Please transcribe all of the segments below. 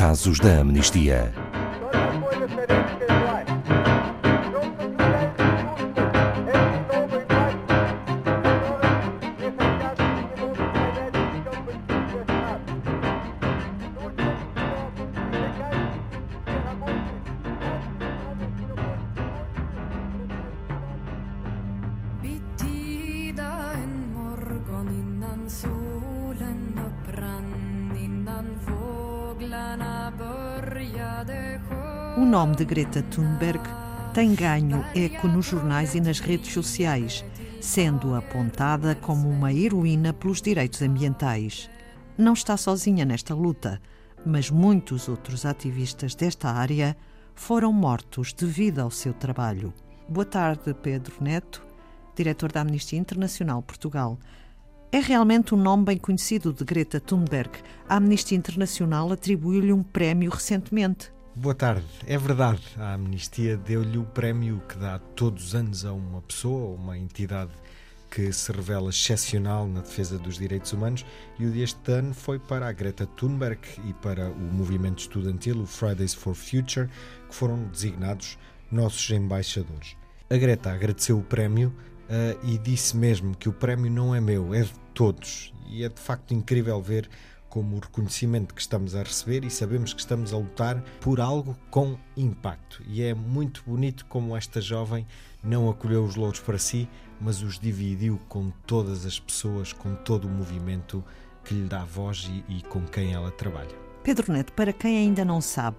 Casos da Amnistia. O nome de Greta Thunberg tem ganho eco nos jornais e nas redes sociais, sendo apontada como uma heroína pelos direitos ambientais. Não está sozinha nesta luta, mas muitos outros ativistas desta área foram mortos devido ao seu trabalho. Boa tarde, Pedro Neto, diretor da Amnistia Internacional Portugal. É realmente um nome bem conhecido de Greta Thunberg. A Amnistia Internacional atribuiu-lhe um prémio recentemente. Boa tarde. É verdade, a Amnistia deu-lhe o prémio que dá todos os anos a uma pessoa, uma entidade que se revela excepcional na defesa dos direitos humanos e o deste ano foi para a Greta Thunberg e para o movimento estudantil, o Fridays for Future, que foram designados nossos embaixadores. A Greta agradeceu o prémio uh, e disse mesmo que o prémio não é meu, é de todos. E é de facto incrível ver como o reconhecimento que estamos a receber e sabemos que estamos a lutar por algo com impacto. E é muito bonito como esta jovem não acolheu os louros para si, mas os dividiu com todas as pessoas, com todo o movimento que lhe dá voz e, e com quem ela trabalha. Pedro Neto, para quem ainda não sabe,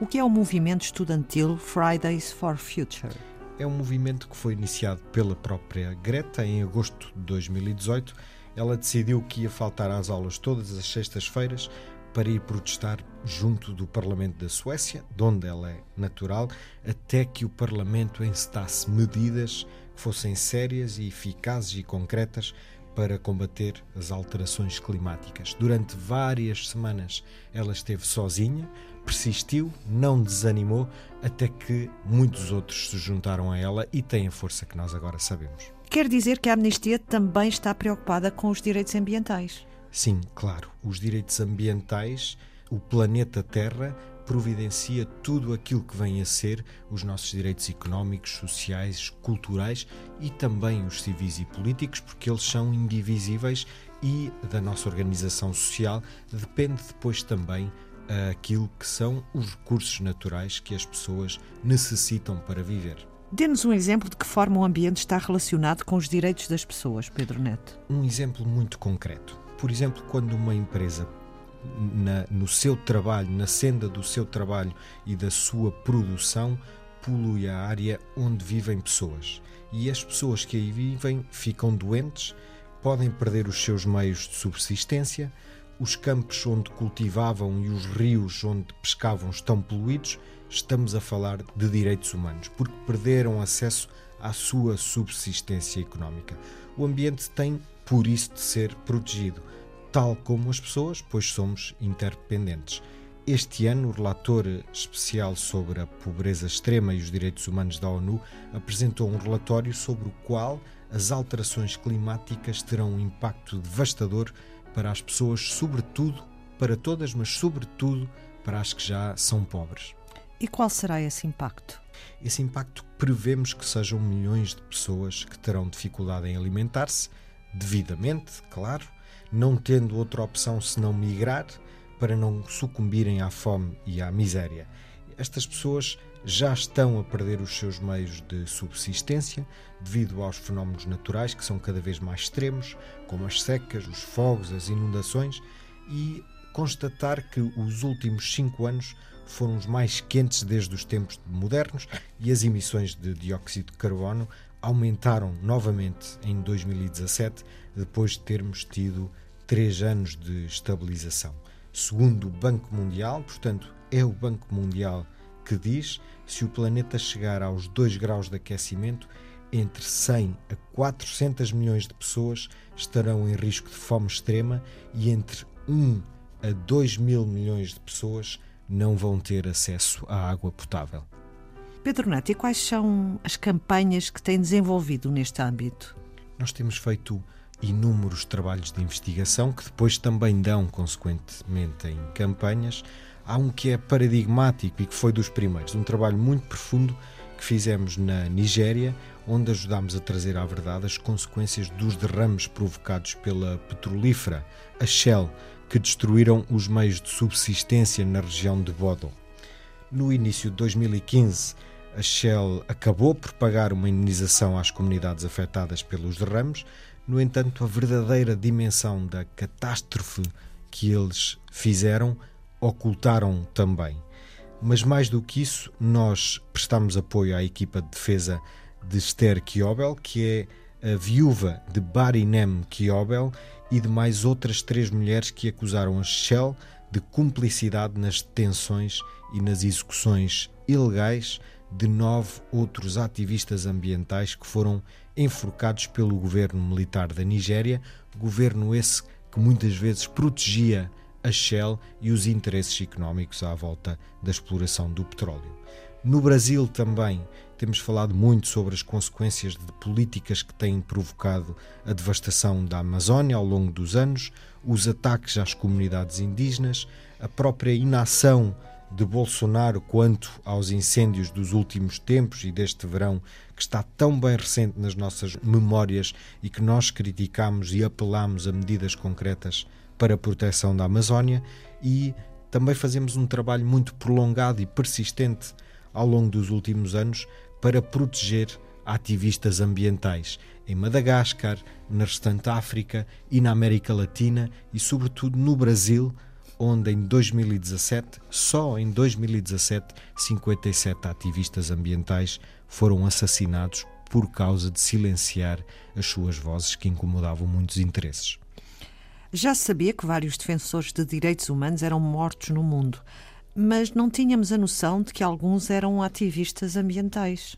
o que é o movimento estudantil Fridays for Future? É um movimento que foi iniciado pela própria Greta em agosto de 2018 ela decidiu que ia faltar às aulas todas as sextas-feiras para ir protestar junto do Parlamento da Suécia, de onde ela é natural, até que o Parlamento encetasse medidas que fossem sérias e eficazes e concretas para combater as alterações climáticas. Durante várias semanas ela esteve sozinha, persistiu, não desanimou, até que muitos outros se juntaram a ela e têm a força que nós agora sabemos. Quer dizer que a Amnistia também está preocupada com os direitos ambientais? Sim, claro. Os direitos ambientais, o planeta Terra, providencia tudo aquilo que vem a ser os nossos direitos económicos, sociais, culturais e também os civis e políticos, porque eles são indivisíveis e da nossa organização social depende depois também eh, aquilo que são os recursos naturais que as pessoas necessitam para viver. Dê-nos um exemplo de que forma o ambiente está relacionado com os direitos das pessoas, Pedro Neto. Um exemplo muito concreto. Por exemplo, quando uma empresa, na, no seu trabalho, na senda do seu trabalho e da sua produção, polui a área onde vivem pessoas. E as pessoas que aí vivem ficam doentes, podem perder os seus meios de subsistência, os campos onde cultivavam e os rios onde pescavam estão poluídos estamos a falar de direitos humanos, porque perderam acesso à sua subsistência económica. O ambiente tem, por isso, de ser protegido, tal como as pessoas, pois somos interdependentes. Este ano, o relator especial sobre a pobreza extrema e os direitos humanos da ONU apresentou um relatório sobre o qual as alterações climáticas terão um impacto devastador para as pessoas, sobretudo para todas, mas sobretudo para as que já são pobres. E qual será esse impacto? Esse impacto prevemos que sejam milhões de pessoas que terão dificuldade em alimentar-se, devidamente, claro, não tendo outra opção senão migrar para não sucumbirem à fome e à miséria. Estas pessoas já estão a perder os seus meios de subsistência devido aos fenómenos naturais que são cada vez mais extremos, como as secas, os fogos, as inundações, e constatar que os últimos cinco anos foram os mais quentes desde os tempos modernos e as emissões de dióxido de carbono aumentaram novamente em 2017, depois de termos tido três anos de estabilização. Segundo o Banco Mundial, portanto, é o Banco Mundial que diz se o planeta chegar aos 2 graus de aquecimento, entre 100 a 400 milhões de pessoas estarão em risco de fome extrema e entre 1 a 2 mil milhões de pessoas não vão ter acesso à água potável. Pedro Neto, e quais são as campanhas que tem desenvolvido neste âmbito? Nós temos feito inúmeros trabalhos de investigação que depois também dão, consequentemente, em campanhas. há um que é paradigmático e que foi dos primeiros, um trabalho muito profundo que fizemos na Nigéria, onde ajudámos a trazer à verdade as consequências dos derrames provocados pela petrolífera, a Shell, que destruíram os meios de subsistência na região de Bodo. No início de 2015, a Shell acabou por pagar uma indenização às comunidades afetadas pelos derrames, no entanto, a verdadeira dimensão da catástrofe que eles fizeram ocultaram também. Mas mais do que isso, nós prestamos apoio à equipa de defesa de Esther Kiobel, que é a viúva de Barinem Kiobel e de mais outras três mulheres que acusaram a Shell de cumplicidade nas detenções e nas execuções ilegais de nove outros ativistas ambientais que foram enforcados pelo governo militar da Nigéria, governo esse que muitas vezes protegia a Shell e os interesses económicos à volta da exploração do petróleo. No Brasil também temos falado muito sobre as consequências de políticas que têm provocado a devastação da Amazónia ao longo dos anos, os ataques às comunidades indígenas, a própria inação de Bolsonaro quanto aos incêndios dos últimos tempos e deste verão, que está tão bem recente nas nossas memórias e que nós criticamos e apelamos a medidas concretas para a proteção da Amazónia, e também fazemos um trabalho muito prolongado e persistente ao longo dos últimos anos para proteger ativistas ambientais em Madagascar, na restante África e na América Latina e, sobretudo, no Brasil, onde em 2017, só em 2017, 57 ativistas ambientais foram assassinados por causa de silenciar as suas vozes que incomodavam muitos interesses. Já sabia que vários defensores de direitos humanos eram mortos no mundo, mas não tínhamos a noção de que alguns eram ativistas ambientais.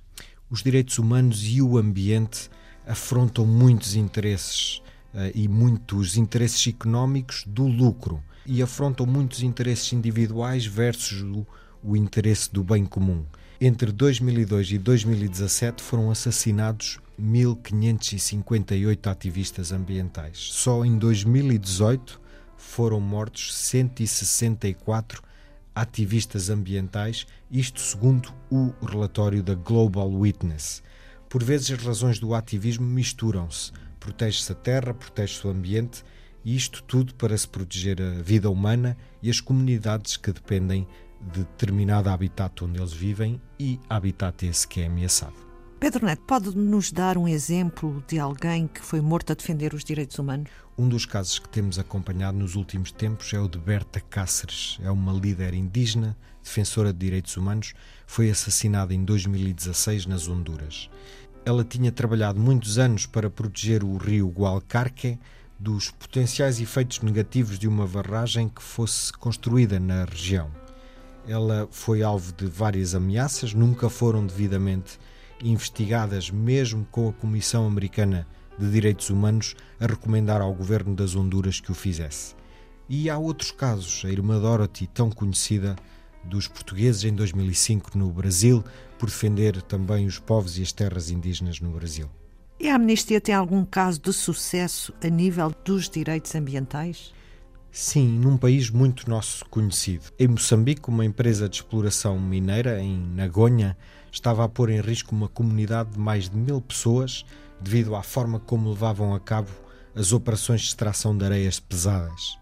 Os direitos humanos e o ambiente afrontam muitos interesses uh, e muitos interesses económicos do lucro e afrontam muitos interesses individuais versus o, o interesse do bem comum. Entre 2002 e 2017 foram assassinados 1.558 ativistas ambientais. Só em 2018 foram mortos 164 ativistas ambientais, isto segundo o relatório da Global Witness. Por vezes as razões do ativismo misturam-se. Protege-se a terra, protege-se o ambiente e isto tudo para se proteger a vida humana e as comunidades que dependem de determinado habitat onde eles vivem e habitat esse que é ameaçado. Pedro Neto, pode nos dar um exemplo de alguém que foi morto a defender os direitos humanos? Um dos casos que temos acompanhado nos últimos tempos é o de Berta Cáceres. É uma líder indígena, defensora de direitos humanos, foi assassinada em 2016 nas Honduras. Ela tinha trabalhado muitos anos para proteger o rio Gualcarque, dos potenciais efeitos negativos de uma barragem que fosse construída na região. Ela foi alvo de várias ameaças, nunca foram devidamente investigadas, mesmo com a Comissão Americana de Direitos Humanos a recomendar ao governo das Honduras que o fizesse. E há outros casos, a irmã Dorothy, tão conhecida dos portugueses em 2005 no Brasil, por defender também os povos e as terras indígenas no Brasil. E a Amnistia tem algum caso de sucesso a nível dos direitos ambientais? Sim, num país muito nosso conhecido. Em Moçambique, uma empresa de exploração mineira, em Nagonha, estava a pôr em risco uma comunidade de mais de mil pessoas devido à forma como levavam a cabo as operações de extração de areias pesadas.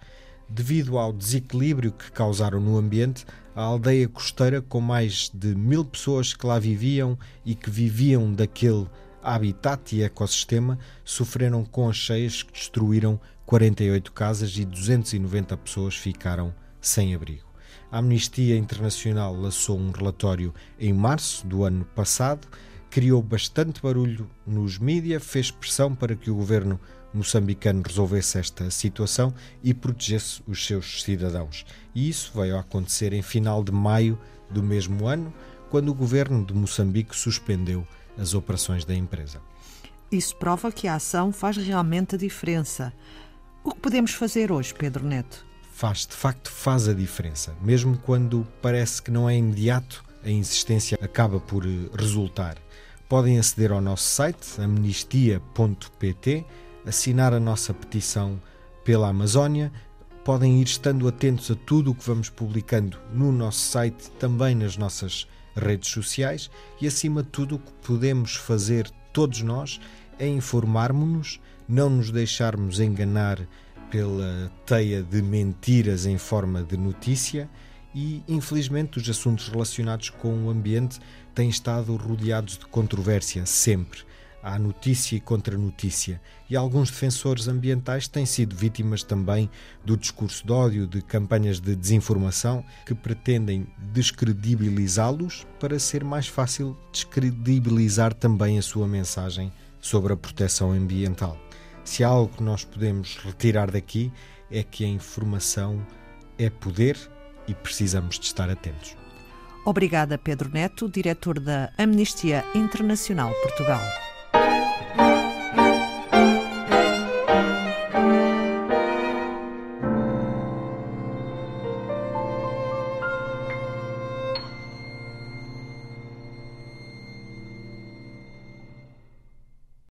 Devido ao desequilíbrio que causaram no ambiente, a aldeia costeira, com mais de mil pessoas que lá viviam e que viviam daquele habitat e ecossistema sofreram com as cheias que destruíram 48 casas e 290 pessoas ficaram sem abrigo. A Amnistia Internacional lançou um relatório em março do ano passado, criou bastante barulho nos mídias, fez pressão para que o governo moçambicano resolvesse esta situação e protegesse os seus cidadãos. E isso veio a acontecer em final de maio do mesmo ano, quando o governo de Moçambique suspendeu as operações da empresa. Isso prova que a ação faz realmente a diferença. O que podemos fazer hoje, Pedro Neto? Faz, de facto, faz a diferença. Mesmo quando parece que não é imediato, a insistência acaba por eh, resultar. Podem aceder ao nosso site, amnistia.pt, assinar a nossa petição pela Amazónia, podem ir estando atentos a tudo o que vamos publicando no nosso site, também nas nossas redes sociais e, acima de tudo, o que podemos fazer todos nós é informarmos-nos, não nos deixarmos enganar pela teia de mentiras em forma de notícia e, infelizmente, os assuntos relacionados com o ambiente têm estado rodeados de controvérsia sempre. Há notícia e contra-notícia, e alguns defensores ambientais têm sido vítimas também do discurso de ódio, de campanhas de desinformação que pretendem descredibilizá-los para ser mais fácil descredibilizar também a sua mensagem sobre a proteção ambiental. Se há algo que nós podemos retirar daqui é que a informação é poder e precisamos de estar atentos. Obrigada, Pedro Neto, diretor da Amnistia Internacional Portugal.